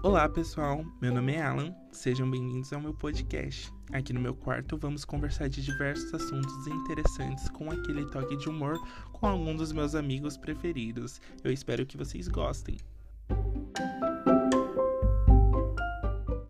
Olá pessoal, meu nome é Alan, sejam bem-vindos ao meu podcast. Aqui no meu quarto vamos conversar de diversos assuntos interessantes com aquele toque de humor com algum dos meus amigos preferidos. Eu espero que vocês gostem.